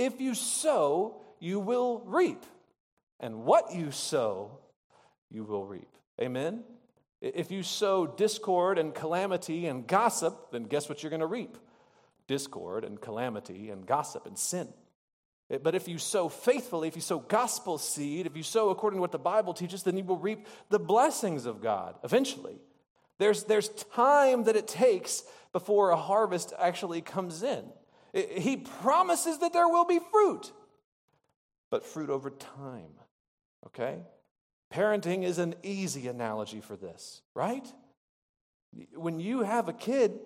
If you sow, you will reap. And what you sow, you will reap. Amen? If you sow discord and calamity and gossip, then guess what you're going to reap? Discord and calamity and gossip and sin. But if you sow faithfully, if you sow gospel seed, if you sow according to what the Bible teaches, then you will reap the blessings of God eventually. There's, there's time that it takes before a harvest actually comes in. He promises that there will be fruit, but fruit over time. Okay? Parenting is an easy analogy for this, right? When you have a kid,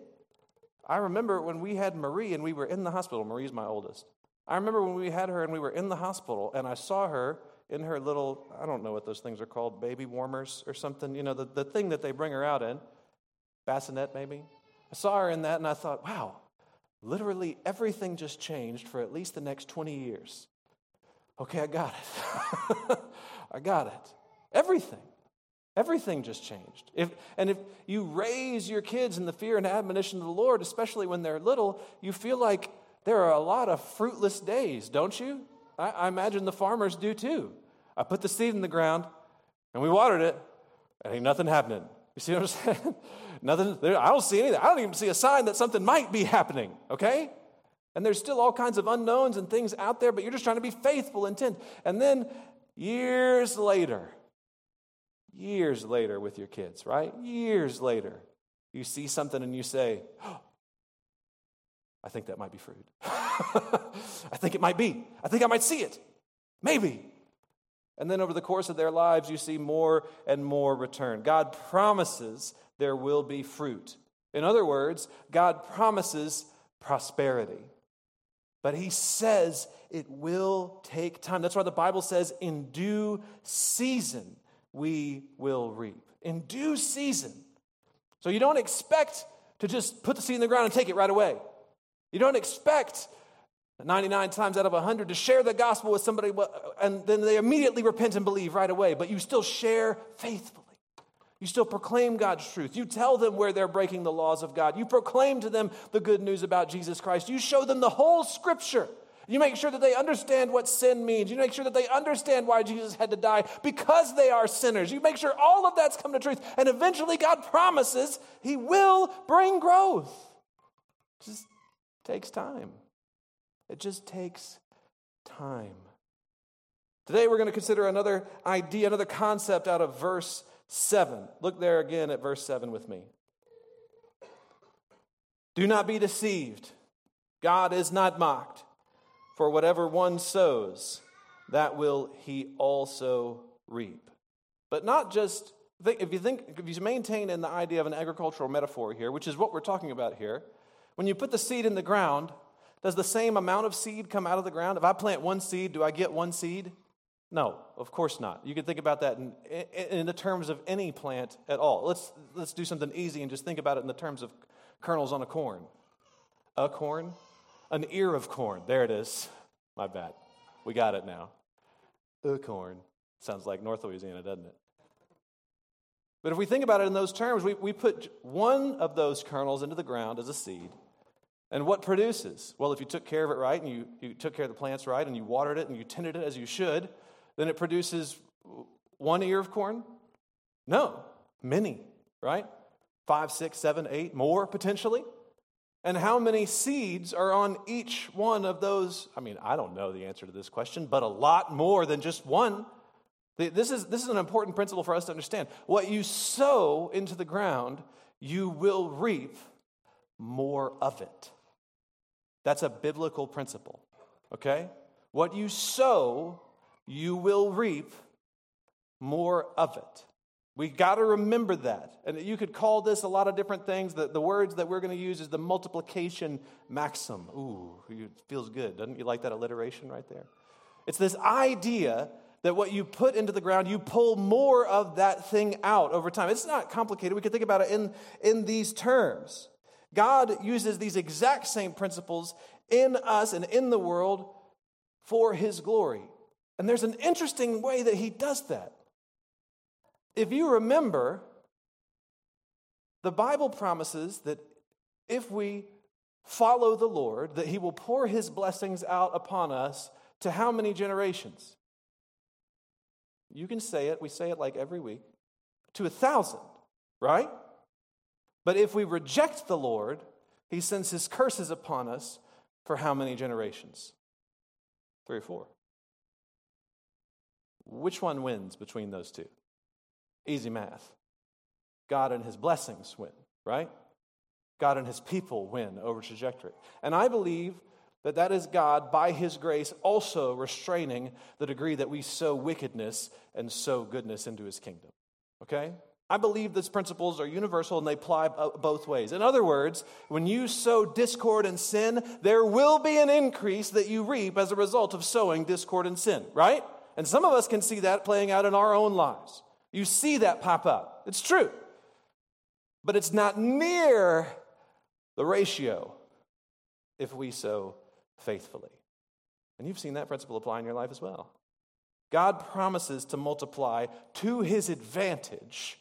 I remember when we had Marie and we were in the hospital. Marie's my oldest. I remember when we had her and we were in the hospital and I saw her in her little, I don't know what those things are called, baby warmers or something, you know, the, the thing that they bring her out in, bassinet maybe. I saw her in that and I thought, wow, literally everything just changed for at least the next 20 years. Okay, I got it. I got it. Everything. Everything just changed. If, and if you raise your kids in the fear and admonition of the Lord, especially when they're little, you feel like there are a lot of fruitless days, don't you? I, I imagine the farmers do too. I put the seed in the ground and we watered it, and ain't nothing happening. You see what I'm saying? nothing. There, I don't see anything. I don't even see a sign that something might be happening. Okay? And there's still all kinds of unknowns and things out there, but you're just trying to be faithful and intent. And then years later, years later with your kids, right? Years later, you see something and you say, oh, I think that might be fruit. I think it might be. I think I might see it. Maybe. And then over the course of their lives, you see more and more return. God promises there will be fruit. In other words, God promises prosperity. But He says it will take time. That's why the Bible says, in due season, we will reap. In due season. So you don't expect to just put the seed in the ground and take it right away. You don't expect 99 times out of 100 to share the gospel with somebody and then they immediately repent and believe right away, but you still share faithfully. You still proclaim God's truth. You tell them where they're breaking the laws of God. You proclaim to them the good news about Jesus Christ. You show them the whole scripture. You make sure that they understand what sin means. You make sure that they understand why Jesus had to die because they are sinners. You make sure all of that's come to truth. And eventually, God promises He will bring growth. Just takes time. It just takes time. Today we're going to consider another idea, another concept out of verse 7. Look there again at verse 7 with me. Do not be deceived. God is not mocked. For whatever one sows, that will he also reap. But not just, if you think, if you maintain in the idea of an agricultural metaphor here, which is what we're talking about here, when you put the seed in the ground, does the same amount of seed come out of the ground? If I plant one seed, do I get one seed? No, of course not. You can think about that in, in, the terms of any plant at all. Let's, let's do something easy and just think about it in the terms of kernels on a corn. A corn? An ear of corn. There it is. My bad. We got it now. A corn. Sounds like North Louisiana, doesn't it? But if we think about it in those terms, we, we put one of those kernels into the ground as a seed. And what produces? Well, if you took care of it right and you, you took care of the plants right and you watered it and you tended it as you should, then it produces one ear of corn? No, many, right? Five, six, seven, eight, more potentially. And how many seeds are on each one of those? I mean, I don't know the answer to this question, but a lot more than just one. This is, this is an important principle for us to understand. What you sow into the ground, you will reap more of it. That's a biblical principle, okay? What you sow, you will reap more of it. We got to remember that. And you could call this a lot of different things. The, the words that we're going to use is the multiplication maxim. Ooh, it feels good. Doesn't you like that alliteration right there? It's this idea that what you put into the ground, you pull more of that thing out over time. It's not complicated. We can think about it in, in these terms. God uses these exact same principles in us and in the world for his glory. And there's an interesting way that he does that. If you remember, the Bible promises that if we follow the Lord, that he will pour his blessings out upon us to how many generations? You can say it, we say it like every week, to a thousand, right? But if we reject the Lord, he sends his curses upon us for how many generations? Three or four. Which one wins between those two? Easy math. God and his blessings win, right? God and his people win over trajectory. And I believe that that is God, by his grace, also restraining the degree that we sow wickedness and sow goodness into his kingdom. Okay? I believe these principles are universal and they apply both ways. In other words, when you sow discord and sin, there will be an increase that you reap as a result of sowing discord and sin, right? And some of us can see that playing out in our own lives. You see that pop up. It's true. But it's not near the ratio if we sow faithfully. And you've seen that principle apply in your life as well. God promises to multiply to his advantage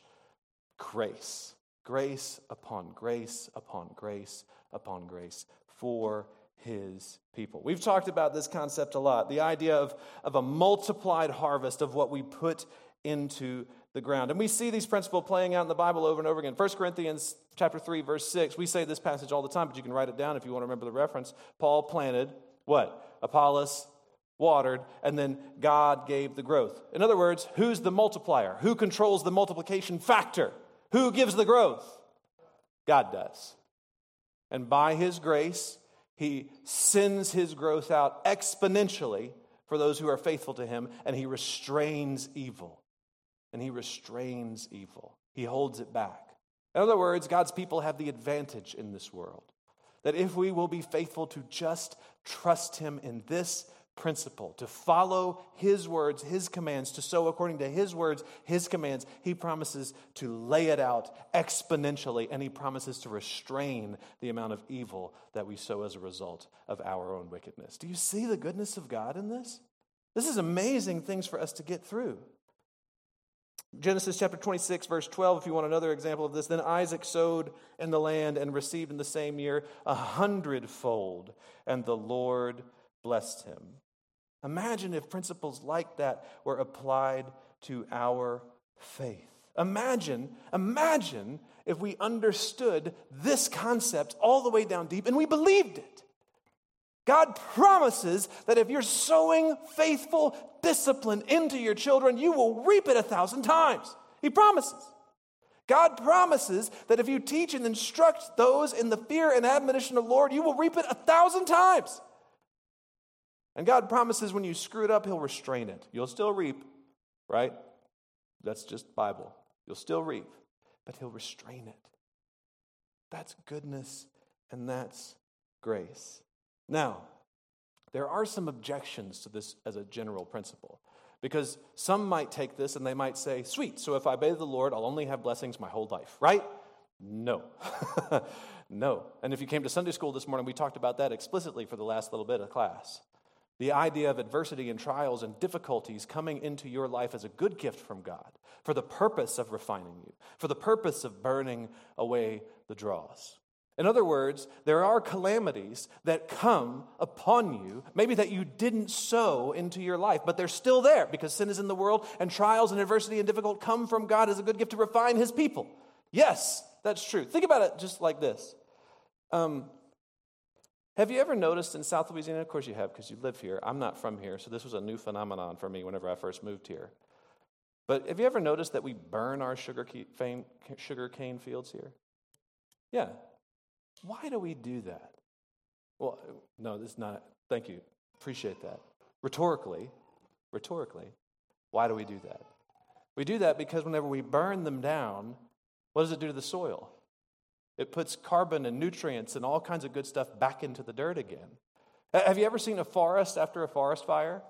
grace. Grace upon grace upon grace upon grace for his people. We've talked about this concept a lot the idea of, of a multiplied harvest of what we put into the ground. And we see these principles playing out in the Bible over and over again. 1 Corinthians chapter 3 verse 6. We say this passage all the time, but you can write it down if you want to remember the reference. Paul planted what? Apollos watered, and then God gave the growth. In other words, who's the multiplier? Who controls the multiplication factor? Who gives the growth? God does. And by his grace, he sends his growth out exponentially for those who are faithful to him, and he restrains evil. And he restrains evil, he holds it back. In other words, God's people have the advantage in this world. That if we will be faithful to just trust him in this principle, to follow his words, his commands, to sow according to his words, his commands, he promises to lay it out exponentially, and he promises to restrain the amount of evil that we sow as a result of our own wickedness. Do you see the goodness of God in this? This is amazing things for us to get through. Genesis chapter 26, verse 12, if you want another example of this, then Isaac sowed in the land and received in the same year a hundredfold, and the Lord blessed him. Imagine if principles like that were applied to our faith. Imagine, imagine if we understood this concept all the way down deep and we believed it. God promises that if you're sowing faithful discipline into your children, you will reap it a thousand times. He promises. God promises that if you teach and instruct those in the fear and admonition of the Lord, you will reap it a thousand times. And God promises when you screw it up, He'll restrain it. You'll still reap, right? That's just Bible. You'll still reap, but He'll restrain it. That's goodness and that's grace. Now, there are some objections to this as a general principle. Because some might take this and they might say, sweet, so if I obey the Lord, I'll only have blessings my whole life, right? No. no. And if you came to Sunday school this morning, we talked about that explicitly for the last little bit of class. The idea of adversity and trials and difficulties coming into your life as a good gift from God for the purpose of refining you, for the purpose of burning away the dross. In other words, there are calamities that come upon you, maybe that you didn't sow into your life, but they're still there because sin is in the world and trials and adversity and difficult come from God as a good gift to refine his people. Yes, that's true. Think about it just like this. Um, have you ever noticed in South Louisiana? Of course you have because you live here. I'm not from here, so this was a new phenomenon for me whenever I first moved here. But have you ever noticed that we burn our sugar cane, sugar cane fields here? Yeah, why do we do that? Well, no, this is not. Thank you. Appreciate that. Rhetorically, rhetorically, why do we do that? We do that because whenever we burn them down, what does it do to the soil? It puts carbon and nutrients and all kinds of good stuff back into the dirt again. Have you ever seen a forest after a forest fire?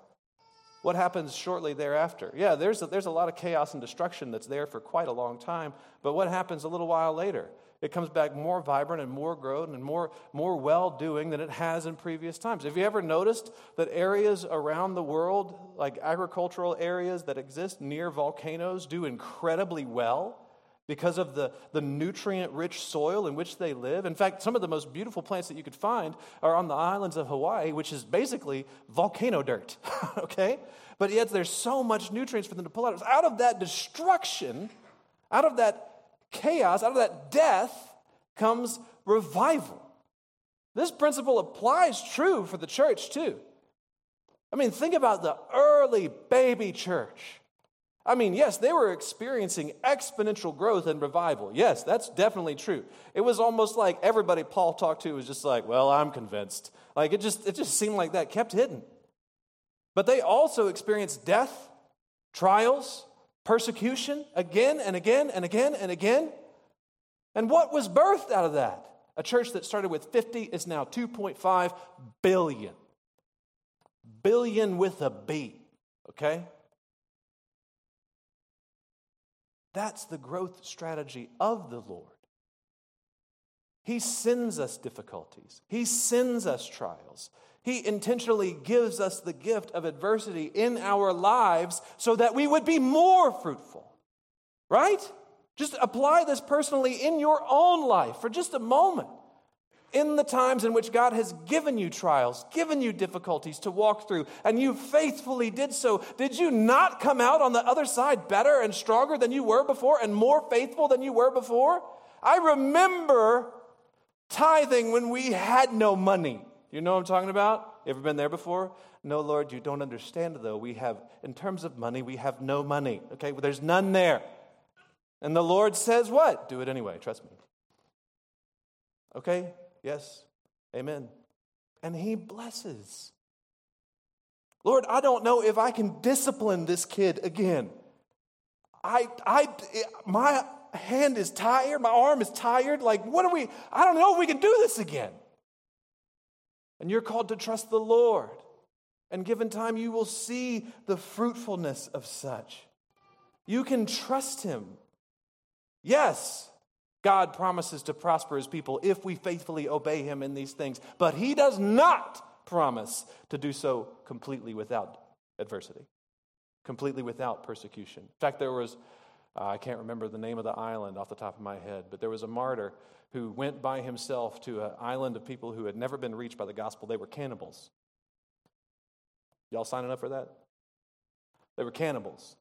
What happens shortly thereafter? Yeah, there's a, there's a lot of chaos and destruction that's there for quite a long time, but what happens a little while later? it comes back more vibrant and more grown and more, more well doing than it has in previous times. Have you ever noticed that areas around the world, like agricultural areas that exist near volcanoes, do incredibly well? Because of the, the nutrient rich soil in which they live. In fact, some of the most beautiful plants that you could find are on the islands of Hawaii, which is basically volcano dirt, okay? But yet there's so much nutrients for them to pull out. Out of that destruction, out of that chaos, out of that death, comes revival. This principle applies true for the church too. I mean, think about the early baby church. I mean, yes, they were experiencing exponential growth and revival. Yes, that's definitely true. It was almost like everybody Paul talked to was just like, "Well, I'm convinced." Like it just it just seemed like that kept hidden. But they also experienced death, trials, persecution again and again and again and again. And what was birthed out of that? A church that started with 50 is now 2.5 billion. Billion with a B, okay? That's the growth strategy of the Lord. He sends us difficulties, He sends us trials. He intentionally gives us the gift of adversity in our lives so that we would be more fruitful. Right? Just apply this personally in your own life for just a moment. In the times in which God has given you trials, given you difficulties to walk through, and you faithfully did so, did you not come out on the other side better and stronger than you were before and more faithful than you were before? I remember tithing when we had no money. You know what I'm talking about? You ever been there before? No, Lord, you don't understand, though. We have, in terms of money, we have no money. Okay, well, there's none there. And the Lord says, What? Do it anyway, trust me. Okay, yes, amen. And He blesses. Lord, I don't know if I can discipline this kid again. I, I, my hand is tired, my arm is tired. Like, what are we? I don't know if we can do this again. And you're called to trust the Lord. And given time, you will see the fruitfulness of such. You can trust Him. Yes, God promises to prosper his people if we faithfully obey him in these things, but he does not promise to do so completely without adversity, completely without persecution. In fact, there was, uh, I can't remember the name of the island off the top of my head, but there was a martyr who went by himself to an island of people who had never been reached by the gospel. They were cannibals. Y'all signing up for that? They were cannibals.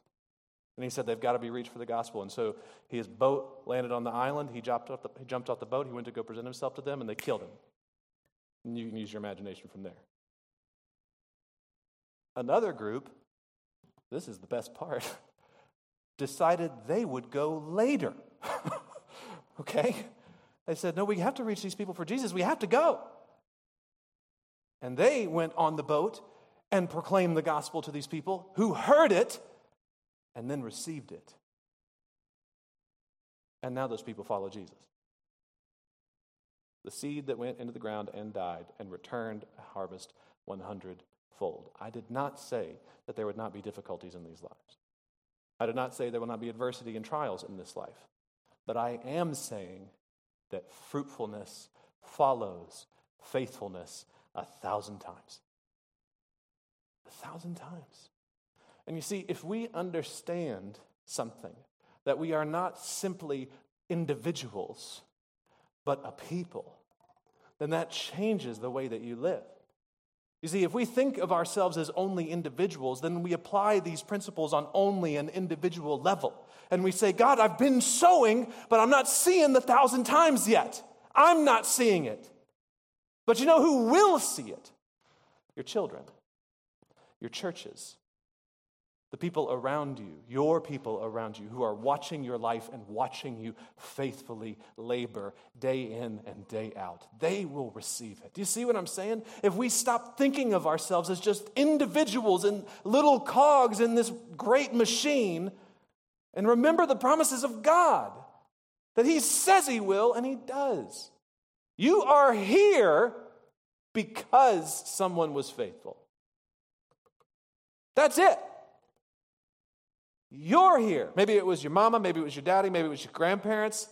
And he said they've got to be reached for the gospel. And so his boat landed on the island. He jumped off the, he jumped off the boat. He went to go present himself to them, and they killed him. And you can use your imagination from there. Another group, this is the best part, decided they would go later. okay? They said, no, we have to reach these people for Jesus. We have to go. And they went on the boat and proclaimed the gospel to these people who heard it and then received it. And now those people follow Jesus. The seed that went into the ground and died and returned a harvest 100 fold. I did not say that there would not be difficulties in these lives. I did not say there will not be adversity and trials in this life. But I am saying that fruitfulness follows faithfulness a thousand times. A thousand times. And you see, if we understand something, that we are not simply individuals, but a people, then that changes the way that you live. You see, if we think of ourselves as only individuals, then we apply these principles on only an individual level. And we say, God, I've been sowing, but I'm not seeing the thousand times yet. I'm not seeing it. But you know who will see it? Your children, your churches, the people around you, your people around you, who are watching your life and watching you faithfully labor day in and day out. They will receive it. Do you see what I'm saying? If we stop thinking of ourselves as just individuals and little cogs in this great machine and remember the promises of God, that He says He will and He does. You are here because someone was faithful. That's it. You're here. Maybe it was your mama, maybe it was your daddy, maybe it was your grandparents,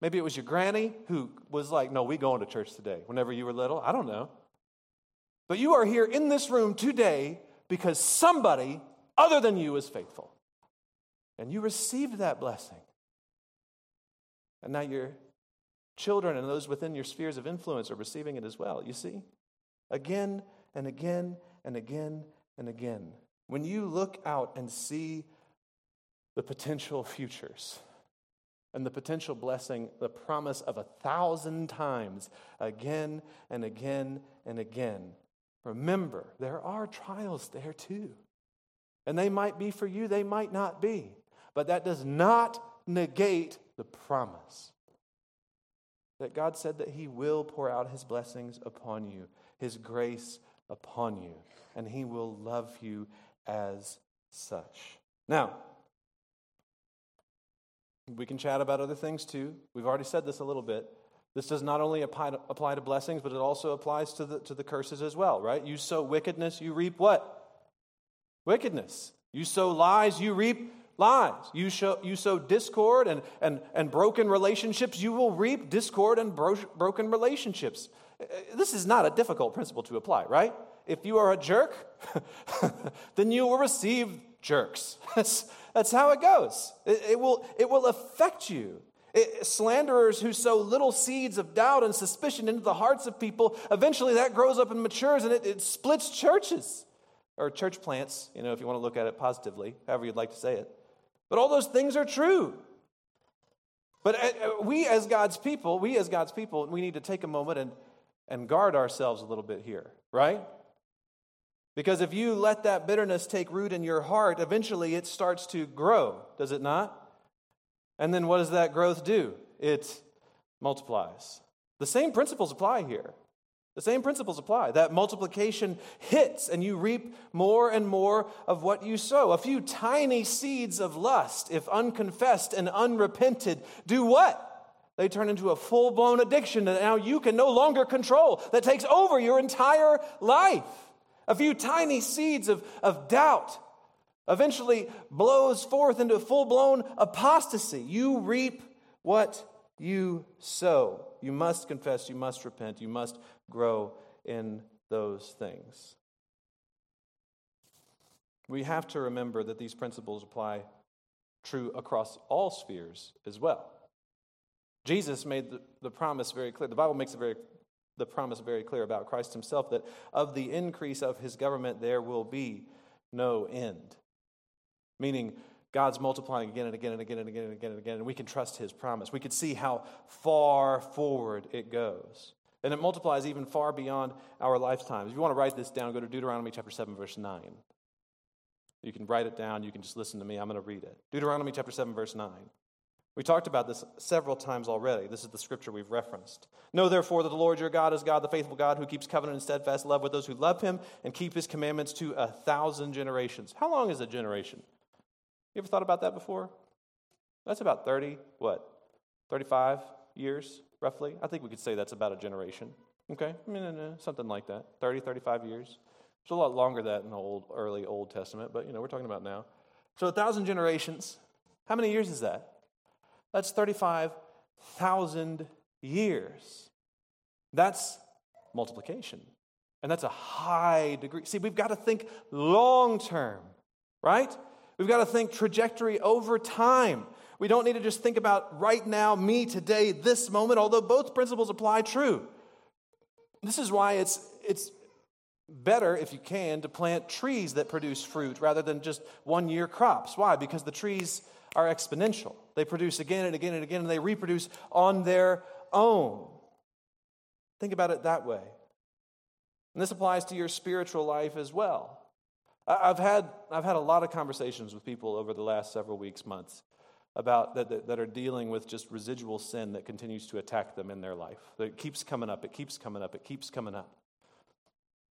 maybe it was your granny who was like, No, we going to church today whenever you were little. I don't know. But you are here in this room today because somebody other than you is faithful. And you received that blessing. And now your children and those within your spheres of influence are receiving it as well. You see? Again and again and again and again. When you look out and see the potential futures and the potential blessing, the promise of a thousand times again and again and again, remember there are trials there too. And they might be for you, they might not be. But that does not negate the promise that God said that He will pour out His blessings upon you, His grace upon you, and He will love you as such. Now, we can chat about other things too. We've already said this a little bit. This does not only apply to, apply to blessings, but it also applies to the, to the curses as well, right? You sow wickedness, you reap what? Wickedness. You sow lies, you reap lies. You, show, you sow discord and, and, and broken relationships, you will reap discord and bro- broken relationships. Uh, this is not a difficult principle to apply, right? If you are a jerk, then you will receive jerks. That's, that's how it goes. It, it, will, it will affect you. It, slanderers who sow little seeds of doubt and suspicion into the hearts of people, eventually that grows up and matures and it, it splits churches or church plants, you know, if you want to look at it positively, however you'd like to say it. But all those things are true. But uh, uh, we, as God's people, we, as God's people, we need to take a moment and, and guard ourselves a little bit here, right? Because if you let that bitterness take root in your heart, eventually it starts to grow, does it not? And then what does that growth do? It multiplies. The same principles apply here. The same principles apply. That multiplication hits and you reap more and more of what you sow. A few tiny seeds of lust, if unconfessed and unrepented, do what? They turn into a full blown addiction that now you can no longer control, that takes over your entire life. A few tiny seeds of, of doubt eventually blows forth into full blown apostasy. You reap what you sow. You must confess, you must repent, you must grow in those things. We have to remember that these principles apply true across all spheres as well. Jesus made the, the promise very clear. The Bible makes it very the promise very clear about Christ himself that of the increase of his government there will be no end. Meaning God's multiplying again and again and again and again and again and again, and we can trust his promise. We can see how far forward it goes. And it multiplies even far beyond our lifetimes. If you want to write this down, go to Deuteronomy chapter 7, verse 9. You can write it down. You can just listen to me. I'm going to read it. Deuteronomy chapter 7, verse 9. We talked about this several times already. This is the scripture we've referenced. Know therefore that the Lord your God is God, the faithful God, who keeps covenant and steadfast love with those who love him and keep his commandments to a thousand generations. How long is a generation? You ever thought about that before? That's about 30, what, 35 years? roughly. I think we could say that's about a generation. Okay, eh, something like that 30, 35 years. It's a lot longer than that in the old, early Old Testament, but you know, we're talking about now. So a thousand generations. How many years is that? That's 35,000 years. That's multiplication. And that's a high degree. See, we've got to think long term, right? We've got to think trajectory over time. We don't need to just think about right now, me today, this moment, although both principles apply true. This is why it's, it's better, if you can, to plant trees that produce fruit rather than just one year crops. Why? Because the trees are exponential. They produce again and again and again, and they reproduce on their own. Think about it that way. And this applies to your spiritual life as well. I've had, I've had a lot of conversations with people over the last several weeks, months, about that, that, that, are dealing with just residual sin that continues to attack them in their life. It keeps coming up, it keeps coming up, it keeps coming up.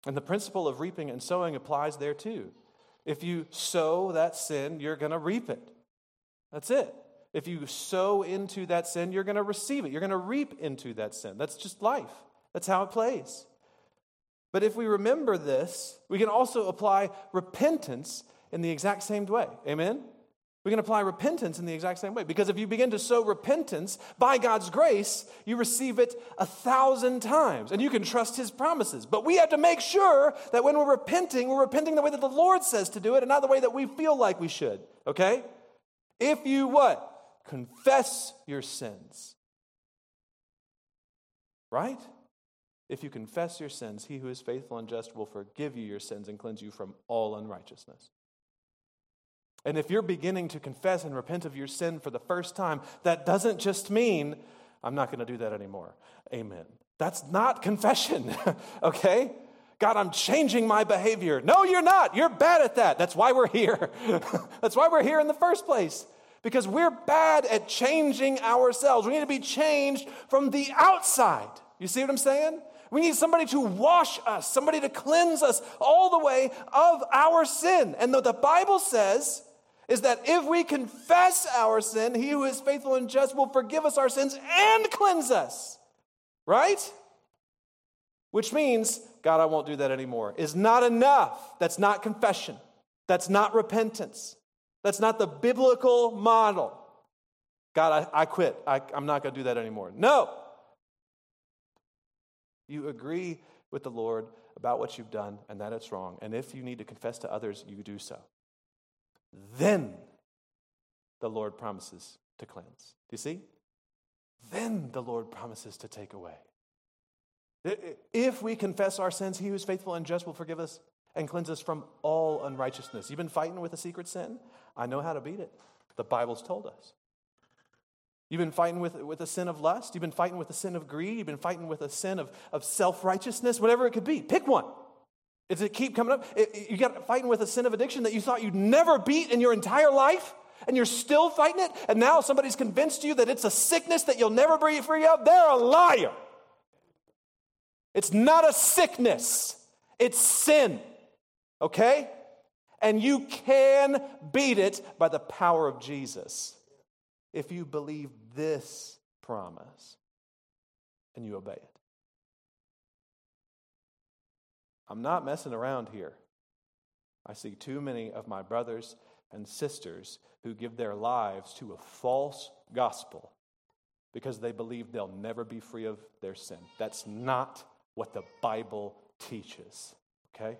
And the principle of reaping and sowing applies there too. If you sow that sin, you're going to reap it. That's it. If you sow into that sin, you're going to receive it. You're going to reap into that sin. That's just life. That's how it plays. But if we remember this, we can also apply repentance in the exact same way. Amen? We can apply repentance in the exact same way. Because if you begin to sow repentance by God's grace, you receive it a thousand times and you can trust His promises. But we have to make sure that when we're repenting, we're repenting the way that the Lord says to do it and not the way that we feel like we should. Okay? If you what? Confess your sins. right? If you confess your sins, he who is faithful and just will forgive you your sins and cleanse you from all unrighteousness. And if you're beginning to confess and repent of your sin for the first time, that doesn't just mean, I'm not going to do that anymore. Amen. That's not confession, okay? God, I'm changing my behavior. No, you're not. You're bad at that. That's why we're here. That's why we're here in the first place. Because we're bad at changing ourselves. We need to be changed from the outside. You see what I'm saying? We need somebody to wash us, somebody to cleanse us all the way of our sin. And the Bible says is that if we confess our sin, he who is faithful and just will forgive us our sins and cleanse us. Right? Which means, God, I won't do that anymore, is not enough. That's not confession. That's not repentance. That's not the biblical model. God, I, I quit. I, I'm not going to do that anymore. No. You agree with the Lord about what you've done and that it's wrong. And if you need to confess to others, you do so then the Lord promises to cleanse. Do you see? Then the Lord promises to take away. If we confess our sins, He who is faithful and just will forgive us and cleanse us from all unrighteousness. You've been fighting with a secret sin? I know how to beat it. The Bible's told us. You've been fighting with, with a sin of lust. You've been fighting with a sin of greed. You've been fighting with a sin of, of self righteousness, whatever it could be. Pick one. Does it keep coming up? You got fighting with a sin of addiction that you thought you'd never beat in your entire life, and you're still fighting it, and now somebody's convinced you that it's a sickness that you'll never be free of. They're a liar. It's not a sickness, it's sin. Okay? And you can beat it by the power of Jesus if you believe this promise and you obey it. I'm not messing around here. I see too many of my brothers and sisters who give their lives to a false gospel because they believe they'll never be free of their sin. That's not what the Bible teaches, okay?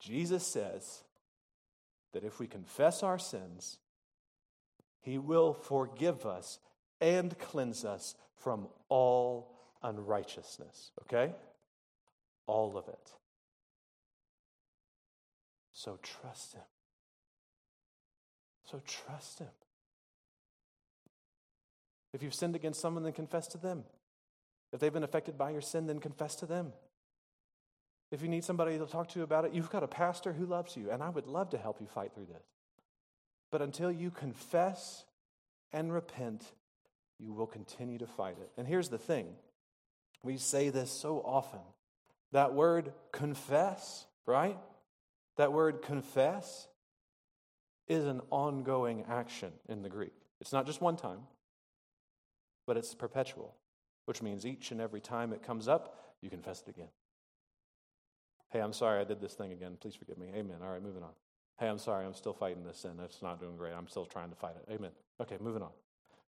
Jesus says that if we confess our sins, he will forgive us and cleanse us from all unrighteousness, okay? All of it. So trust Him. So trust Him. If you've sinned against someone, then confess to them. If they've been affected by your sin, then confess to them. If you need somebody to talk to about it, you've got a pastor who loves you, and I would love to help you fight through this. But until you confess and repent, you will continue to fight it. And here's the thing we say this so often. That word confess, right? That word confess is an ongoing action in the Greek. It's not just one time, but it's perpetual, which means each and every time it comes up, you confess it again. Hey, I'm sorry I did this thing again. Please forgive me. Amen. All right, moving on. Hey, I'm sorry I'm still fighting this sin. It's not doing great. I'm still trying to fight it. Amen. Okay, moving on.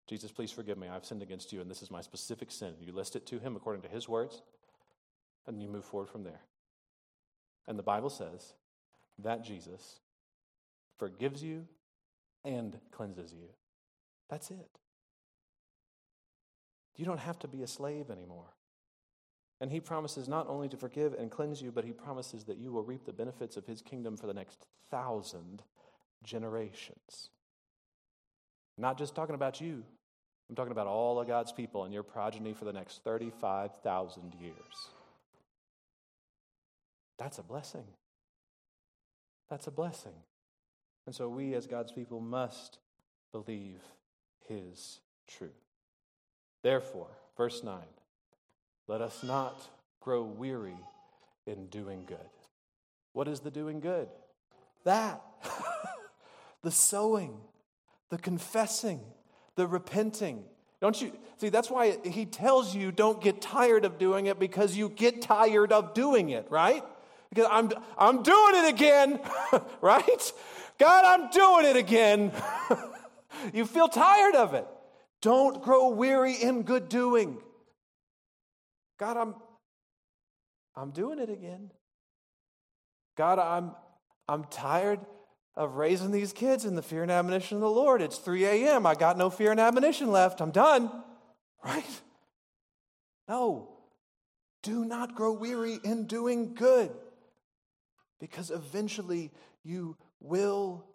Jesus, please forgive me. I've sinned against you, and this is my specific sin. You list it to him according to his words, and you move forward from there. And the Bible says that Jesus forgives you and cleanses you. That's it. You don't have to be a slave anymore. And he promises not only to forgive and cleanse you, but he promises that you will reap the benefits of his kingdom for the next thousand generations. Not just talking about you, I'm talking about all of God's people and your progeny for the next 35,000 years. That's a blessing. That's a blessing. And so we, as God's people, must believe His truth. Therefore, verse 9, let us not grow weary in doing good. What is the doing good? That. the sowing, the confessing, the repenting. Don't you see? That's why he tells you don't get tired of doing it because you get tired of doing it, right? Because I'm, I'm doing it again, right? God, I'm doing it again. you feel tired of it. Don't grow weary in good doing. God, I'm, I'm doing it again. God, I'm, I'm tired of raising these kids in the fear and admonition of the Lord. It's 3 a.m. I got no fear and admonition left. I'm done. right? No. Do not grow weary in doing good, because eventually you will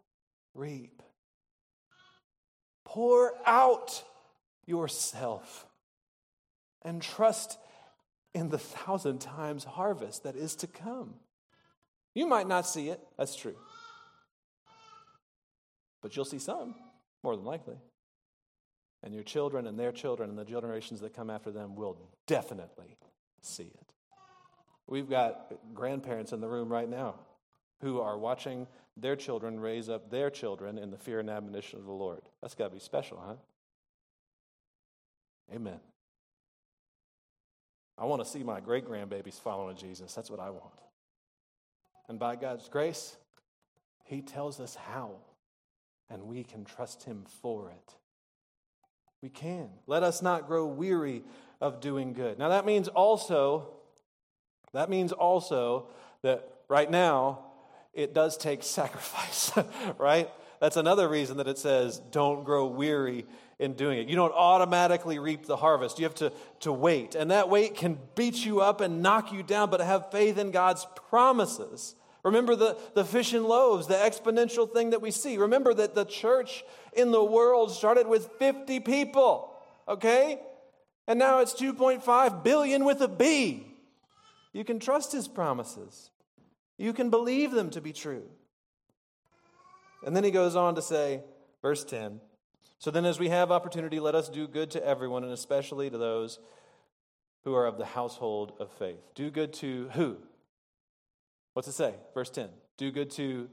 reap. Pour out yourself and trust in the thousand times harvest that is to come. You might not see it, that's true. But you'll see some, more than likely. And your children and their children and the generations that come after them will definitely see it. We've got grandparents in the room right now who are watching their children raise up their children in the fear and admonition of the Lord. That's got to be special, huh? Amen. I want to see my great grandbabies following Jesus. That's what I want. And by God's grace, He tells us how, and we can trust Him for it. We can. Let us not grow weary of doing good. Now that means also that means also that right now it does take sacrifice, right? That's another reason that it says don't grow weary in doing it. You don't automatically reap the harvest. You have to, to wait. And that wait can beat you up and knock you down, but have faith in God's promises. Remember the, the fish and loaves, the exponential thing that we see. Remember that the church in the world started with 50 people, okay? And now it's 2.5 billion with a B. You can trust his promises, you can believe them to be true. And then he goes on to say, verse 10 So then, as we have opportunity, let us do good to everyone, and especially to those who are of the household of faith. Do good to who? What's it say? Verse 10 Do good to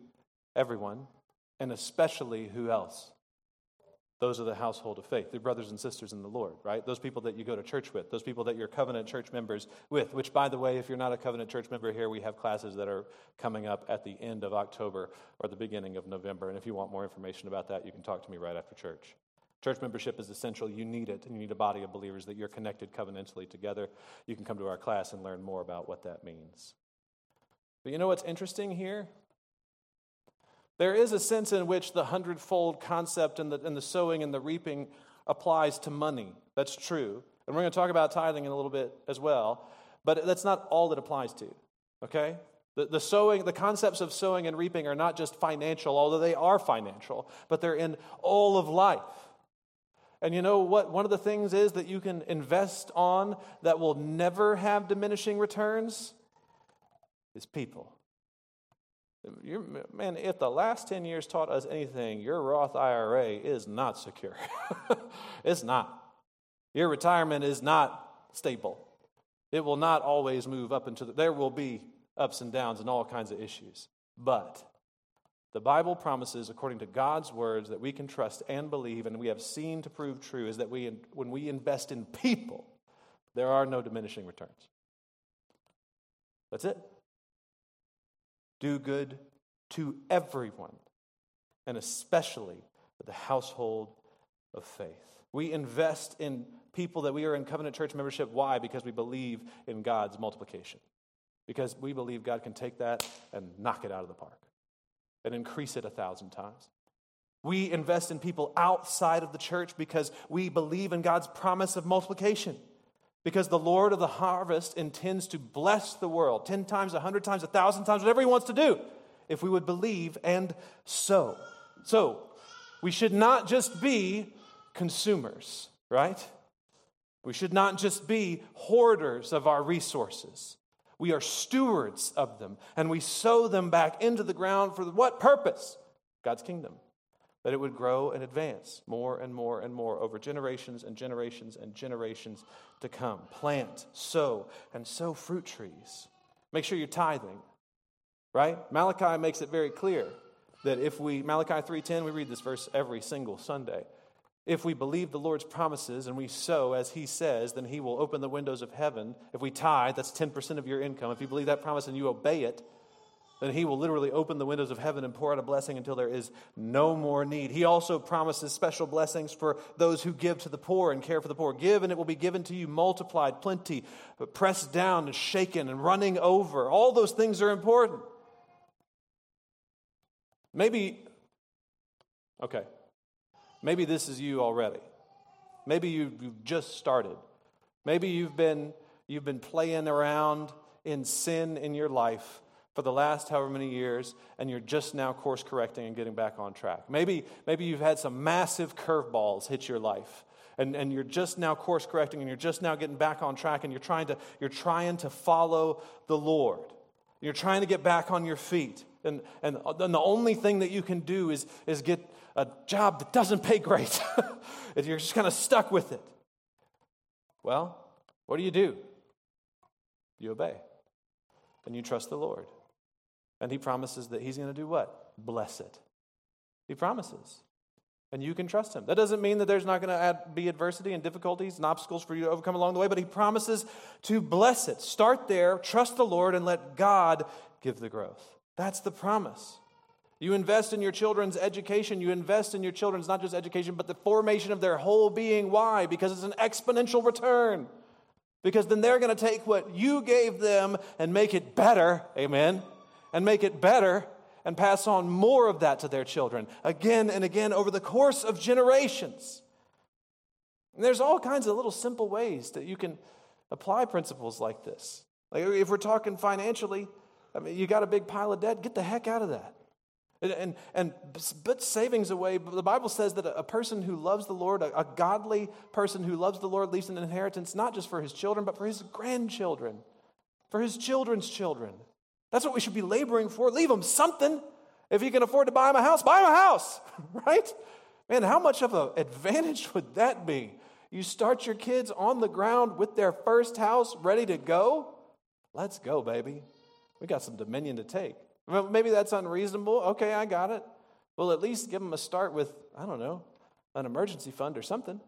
everyone, and especially who else? Those are the household of faith, the brothers and sisters in the Lord, right? Those people that you go to church with, those people that you're covenant church members with, which, by the way, if you're not a covenant church member here, we have classes that are coming up at the end of October or the beginning of November. And if you want more information about that, you can talk to me right after church. Church membership is essential. You need it, and you need a body of believers that you're connected covenantally together. You can come to our class and learn more about what that means. But you know what's interesting here? There is a sense in which the hundredfold concept and the, and the sowing and the reaping applies to money. That's true. And we're going to talk about tithing in a little bit as well. But that's not all it applies to, okay? The, the sowing, the concepts of sowing and reaping are not just financial, although they are financial, but they're in all of life. And you know what? One of the things is that you can invest on that will never have diminishing returns is people. Man, if the last 10 years taught us anything, your Roth IRA is not secure. it's not. Your retirement is not stable. It will not always move up into the, there will be ups and downs and all kinds of issues. But the Bible promises, according to God's words, that we can trust and believe, and we have seen to prove true, is that we, when we invest in people, there are no diminishing returns. That's it do good to everyone, and especially the household of faith. We invest in people that we are in covenant church membership. Why? Because we believe in God's multiplication. Because we believe God can take that and knock it out of the park and increase it a thousand times. We invest in people outside of the church because we believe in God's promise of multiplication. Because the Lord of the harvest intends to bless the world 10 times, 100 times, 1,000 times, whatever He wants to do, if we would believe and sow. So, we should not just be consumers, right? We should not just be hoarders of our resources. We are stewards of them, and we sow them back into the ground for what purpose? God's kingdom that it would grow and advance more and more and more over generations and generations and generations to come. Plant, sow, and sow fruit trees. Make sure you're tithing, right? Malachi makes it very clear that if we, Malachi 3.10, we read this verse every single Sunday. If we believe the Lord's promises and we sow as He says, then He will open the windows of heaven. If we tithe, that's 10% of your income. If you believe that promise and you obey it, then he will literally open the windows of heaven and pour out a blessing until there is no more need. He also promises special blessings for those who give to the poor and care for the poor. Give, and it will be given to you multiplied, plenty, pressed down and shaken and running over. All those things are important. Maybe, okay, maybe this is you already. Maybe you've just started. Maybe you've been, you've been playing around in sin in your life for the last however many years, and you're just now course correcting and getting back on track. Maybe, maybe you've had some massive curveballs hit your life. And, and you're just now course correcting and you're just now getting back on track and you're trying to, you're trying to follow the Lord. You're trying to get back on your feet. And, and, and the only thing that you can do is, is get a job that doesn't pay great. If you're just kind of stuck with it. Well, what do you do? You obey and you trust the Lord. And He promises that He's going to do what? Bless it. He promises. And you can trust Him. That doesn't mean that there's not going to be adversity and difficulties and obstacles for you to overcome along the way, but He promises to bless it. Start there, trust the Lord, and let God give the growth. That's the promise. You invest in your children's education. You invest in your children's not just education, but the formation of their whole being. Why? Because it's an exponential return. Because then they're going to take what you gave them and make it better. Amen. And make it better and pass on more of that to their children again and again over the course of generations. And there's all kinds of little simple ways that you can apply principles like this. Like if we're talking financially, I mean, you got a big pile of debt, get the heck out of that. And, and, and put savings away. The Bible says that a person who loves the Lord, a, a godly person who loves the Lord, leaves an inheritance not just for his children, but for his grandchildren, for his children's children. That's what we should be laboring for. Leave them something. If you can afford to buy them a house, buy them a house, right? Man, how much of an advantage would that be? You start your kids on the ground with their first house ready to go. Let's go, baby. We got some dominion to take. Maybe that's unreasonable. Okay, I got it. Well, at least give them a start with, I don't know, an emergency fund or something.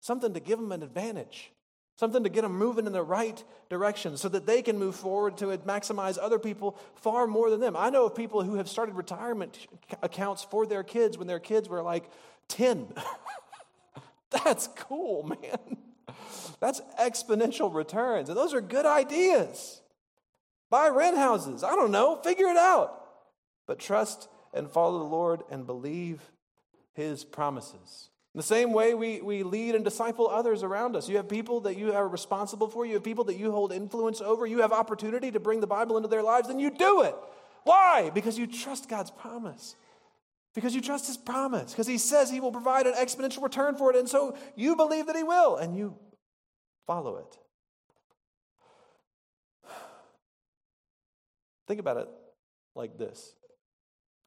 Something to give them an advantage. Something to get them moving in the right direction so that they can move forward to maximize other people far more than them. I know of people who have started retirement accounts for their kids when their kids were like 10. That's cool, man. That's exponential returns. And those are good ideas. Buy rent houses. I don't know. Figure it out. But trust and follow the Lord and believe his promises. The same way, we, we lead and disciple others around us. You have people that you are responsible for, you have people that you hold influence over, you have opportunity to bring the Bible into their lives, and you do it. Why? Because you trust God's promise. Because you trust his promise. Because he says he will provide an exponential return for it. And so you believe that he will, and you follow it. Think about it like this.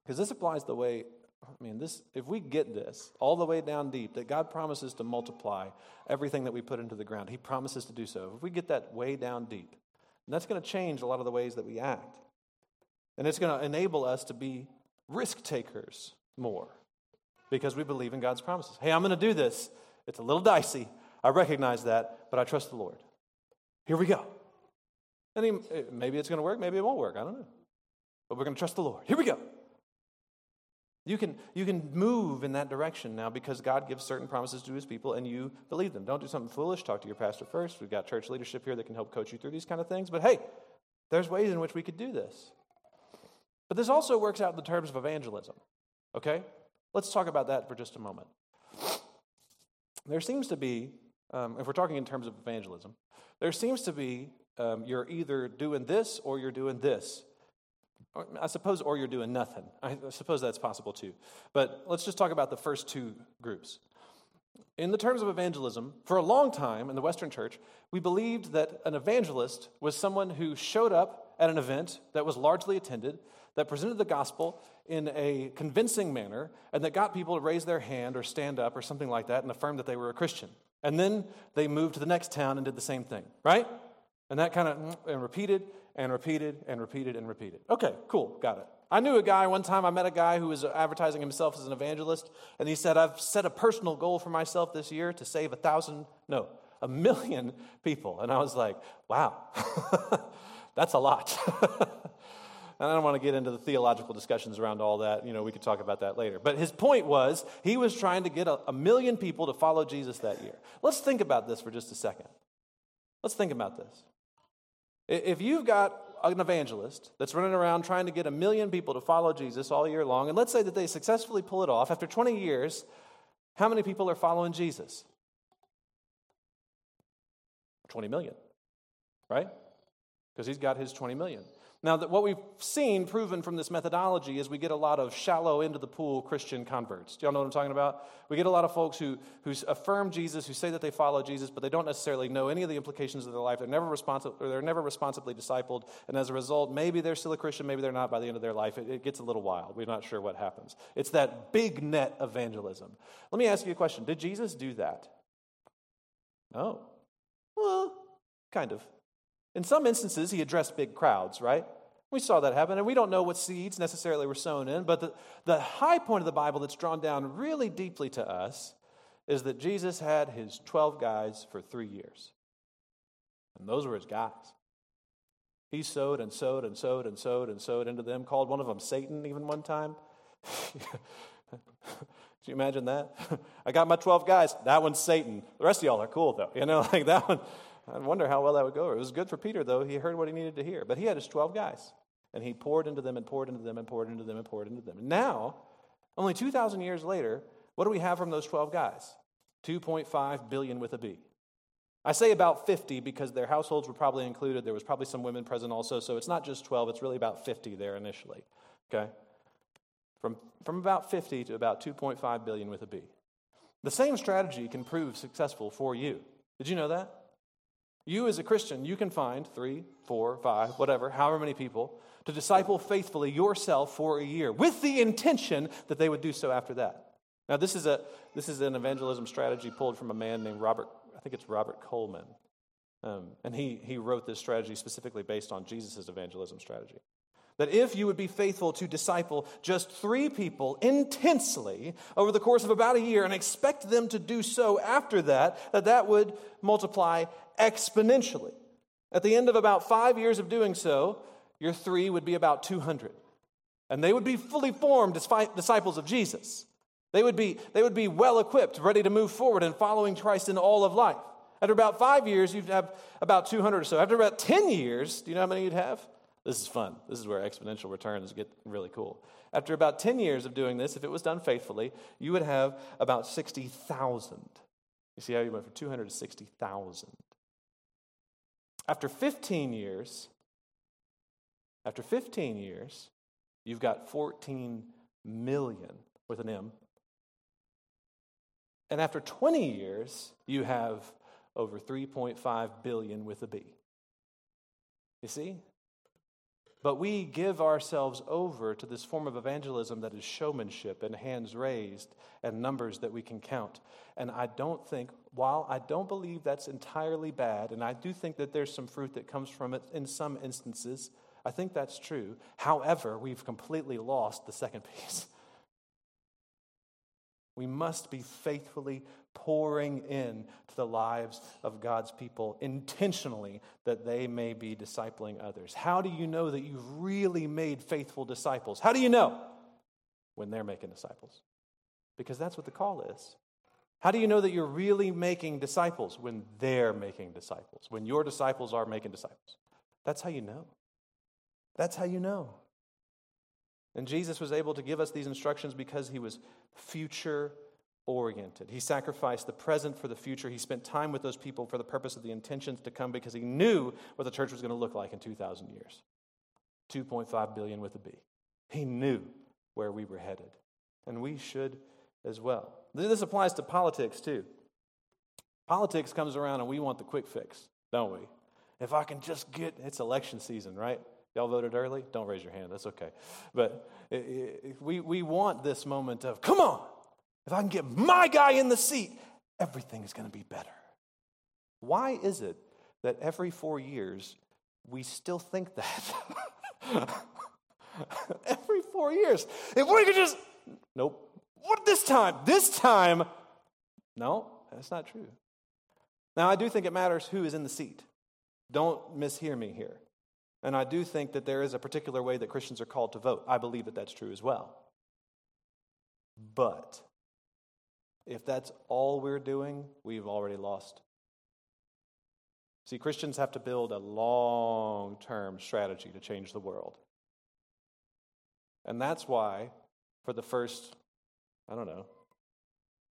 Because this applies the way, I mean, this, if we get this all the way down deep, that God promises to multiply everything that we put into the ground, He promises to do so. If we get that way down deep, and that's going to change a lot of the ways that we act. And it's going to enable us to be risk takers more because we believe in God's promises. Hey, I'm going to do this. It's a little dicey. I recognize that, but I trust the Lord. Here we go. And he, maybe it's going to work, maybe it won't work. I don't know. But we're going to trust the Lord. Here we go. You can, you can move in that direction now because God gives certain promises to his people and you believe them. Don't do something foolish. Talk to your pastor first. We've got church leadership here that can help coach you through these kind of things. But hey, there's ways in which we could do this. But this also works out in the terms of evangelism. Okay? Let's talk about that for just a moment. There seems to be, um, if we're talking in terms of evangelism, there seems to be um, you're either doing this or you're doing this. I suppose, or you're doing nothing. I suppose that's possible too. But let's just talk about the first two groups. In the terms of evangelism, for a long time in the Western church, we believed that an evangelist was someone who showed up at an event that was largely attended, that presented the gospel in a convincing manner, and that got people to raise their hand or stand up or something like that and affirm that they were a Christian. And then they moved to the next town and did the same thing, right? And that kind of mm, and repeated and repeated and repeated and repeated. Okay, cool, got it. I knew a guy one time, I met a guy who was advertising himself as an evangelist, and he said, I've set a personal goal for myself this year to save a thousand, no, a million people. And I was like, wow, that's a lot. and I don't want to get into the theological discussions around all that. You know, we could talk about that later. But his point was he was trying to get a, a million people to follow Jesus that year. Let's think about this for just a second. Let's think about this. If you've got an evangelist that's running around trying to get a million people to follow Jesus all year long, and let's say that they successfully pull it off, after 20 years, how many people are following Jesus? 20 million, right? Because he's got his 20 million. Now, that what we've seen proven from this methodology is we get a lot of shallow into the pool Christian converts. Do y'all know what I'm talking about? We get a lot of folks who, who affirm Jesus, who say that they follow Jesus, but they don't necessarily know any of the implications of their life. They're never, responsi- or they're never responsibly discipled. And as a result, maybe they're still a Christian, maybe they're not by the end of their life. It, it gets a little wild. We're not sure what happens. It's that big net evangelism. Let me ask you a question Did Jesus do that? No. Well, kind of. In some instances, he addressed big crowds, right? We saw that happen, and we don't know what seeds necessarily were sown in, but the, the high point of the Bible that's drawn down really deeply to us is that Jesus had his 12 guys for three years. And those were his guys. He sowed and sowed and sowed and sowed and sowed into them, called one of them Satan even one time. Can you imagine that? I got my 12 guys. That one's Satan. The rest of y'all are cool, though. You know, like that one. I wonder how well that would go. It was good for Peter, though. He heard what he needed to hear. But he had his 12 guys, and he poured into them and poured into them and poured into them and poured into them. And now, only 2,000 years later, what do we have from those 12 guys? 2.5 billion with a B. I say about 50 because their households were probably included. There was probably some women present also. So it's not just 12, it's really about 50 there initially. Okay? From, from about 50 to about 2.5 billion with a B. The same strategy can prove successful for you. Did you know that? You, as a Christian, you can find three, four, five, whatever, however many people, to disciple faithfully yourself for a year with the intention that they would do so after that. Now, this is, a, this is an evangelism strategy pulled from a man named Robert, I think it's Robert Coleman. Um, and he, he wrote this strategy specifically based on Jesus' evangelism strategy. That if you would be faithful to disciple just three people intensely over the course of about a year and expect them to do so after that, that that would multiply exponentially. At the end of about five years of doing so, your three would be about 200. And they would be fully formed disciples of Jesus. They would be, they would be well equipped, ready to move forward in following Christ in all of life. After about five years, you'd have about 200 or so. After about 10 years, do you know how many you'd have? This is fun. This is where exponential returns get really cool. After about 10 years of doing this, if it was done faithfully, you would have about 60,000. You see how you went from 200 to 60,000. After 15 years, after 15 years, you've got 14 million with an M. And after 20 years, you have over 3.5 billion with a B. You see? But we give ourselves over to this form of evangelism that is showmanship and hands raised and numbers that we can count. And I don't think, while I don't believe that's entirely bad, and I do think that there's some fruit that comes from it in some instances, I think that's true. However, we've completely lost the second piece. We must be faithfully pouring in to the lives of God's people intentionally that they may be discipling others. How do you know that you've really made faithful disciples? How do you know? When they're making disciples. Because that's what the call is. How do you know that you're really making disciples? When they're making disciples, when your disciples are making disciples. That's how you know. That's how you know. And Jesus was able to give us these instructions because he was future oriented. He sacrificed the present for the future. He spent time with those people for the purpose of the intentions to come because he knew what the church was going to look like in 2,000 years 2.5 billion with a B. He knew where we were headed, and we should as well. This applies to politics too. Politics comes around and we want the quick fix, don't we? If I can just get, it's election season, right? Y'all voted early? Don't raise your hand. That's okay. But we, we want this moment of, come on, if I can get my guy in the seat, everything is going to be better. Why is it that every four years we still think that? every four years. If we could just, nope. What this time? This time, no, that's not true. Now, I do think it matters who is in the seat. Don't mishear me here. And I do think that there is a particular way that Christians are called to vote. I believe that that's true as well. But if that's all we're doing, we've already lost. See, Christians have to build a long term strategy to change the world. And that's why, for the first, I don't know,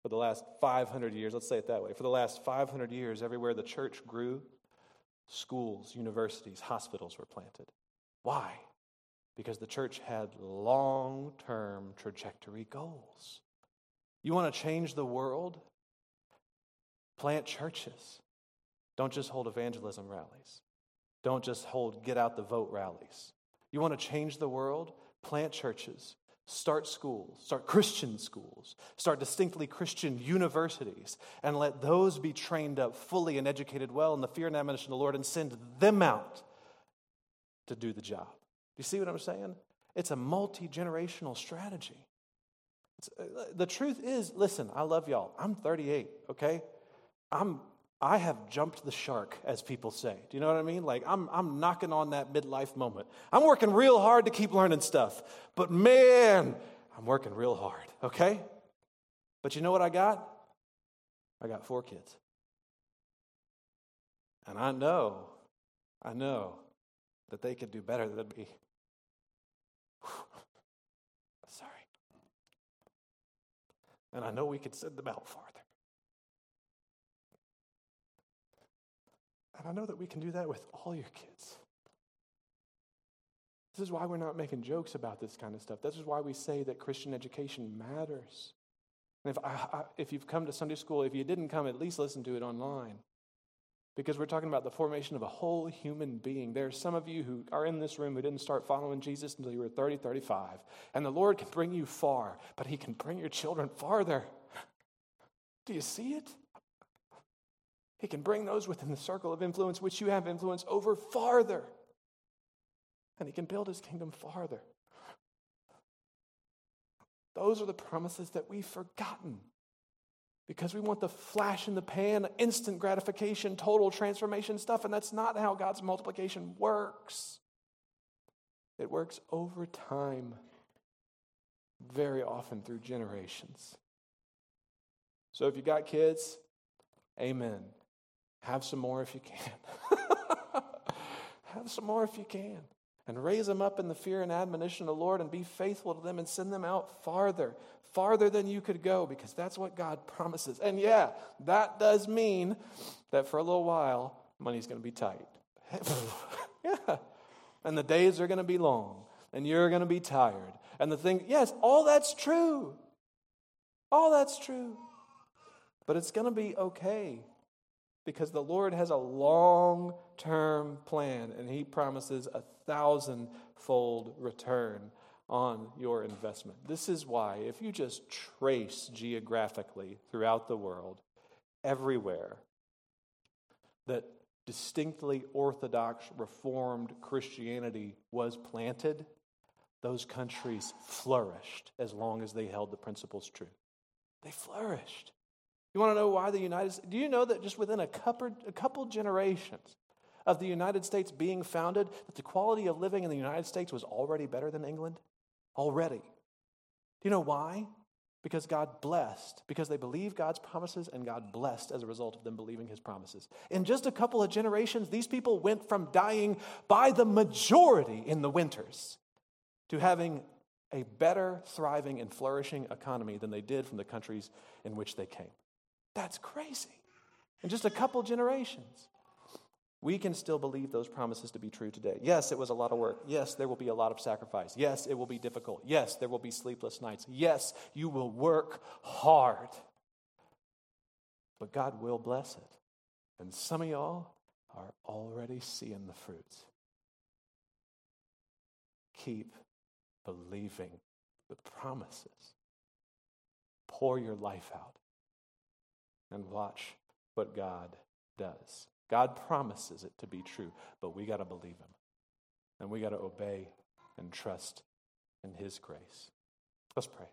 for the last 500 years, let's say it that way, for the last 500 years, everywhere the church grew, schools, universities, hospitals were planted. Why? Because the church had long term trajectory goals. You want to change the world? Plant churches. Don't just hold evangelism rallies. Don't just hold get out the vote rallies. You want to change the world? Plant churches. Start schools, start Christian schools, start distinctly Christian universities, and let those be trained up fully and educated well in the fear and admonition of the Lord and send them out to do the job. Do you see what I'm saying? It's a multi generational strategy. Uh, the truth is, listen, I love y'all. I'm 38, okay? I'm I have jumped the shark, as people say. Do you know what I mean? Like, I'm, I'm knocking on that midlife moment. I'm working real hard to keep learning stuff, but man, I'm working real hard, okay? But you know what I got? I got four kids. And I know, I know that they could do better than me. Sorry. And I know we could send them out farther. And I know that we can do that with all your kids. This is why we're not making jokes about this kind of stuff. This is why we say that Christian education matters. And if, I, I, if you've come to Sunday school, if you didn't come, at least listen to it online. Because we're talking about the formation of a whole human being. There are some of you who are in this room who didn't start following Jesus until you were 30, 35. And the Lord can bring you far, but He can bring your children farther. Do you see it? He can bring those within the circle of influence which you have influence over farther. And he can build his kingdom farther. Those are the promises that we've forgotten because we want the flash in the pan, instant gratification, total transformation stuff, and that's not how God's multiplication works. It works over time, very often through generations. So if you've got kids, amen. Have some more if you can. Have some more if you can. And raise them up in the fear and admonition of the Lord and be faithful to them and send them out farther, farther than you could go, because that's what God promises. And yeah, that does mean that for a little while, money's going to be tight. yeah. And the days are going to be long, and you're going to be tired. And the thing, yes, all that's true. All that's true. But it's going to be okay because the Lord has a long term plan and He promises a thousandfold return on your investment. This is why, if you just trace geographically throughout the world, everywhere that distinctly Orthodox Reformed Christianity was planted, those countries flourished as long as they held the principles true. They flourished. You want to know why the United States? Do you know that just within a couple, a couple generations of the United States being founded, that the quality of living in the United States was already better than England? Already. Do you know why? Because God blessed, because they believed God's promises, and God blessed as a result of them believing his promises. In just a couple of generations, these people went from dying by the majority in the winters to having a better, thriving, and flourishing economy than they did from the countries in which they came. That's crazy. In just a couple generations. We can still believe those promises to be true today. Yes, it was a lot of work. Yes, there will be a lot of sacrifice. Yes, it will be difficult. Yes, there will be sleepless nights. Yes, you will work hard. But God will bless it. And some of y'all are already seeing the fruits. Keep believing the promises. Pour your life out and watch what God does. God promises it to be true, but we got to believe Him. And we got to obey and trust in His grace. Let's pray.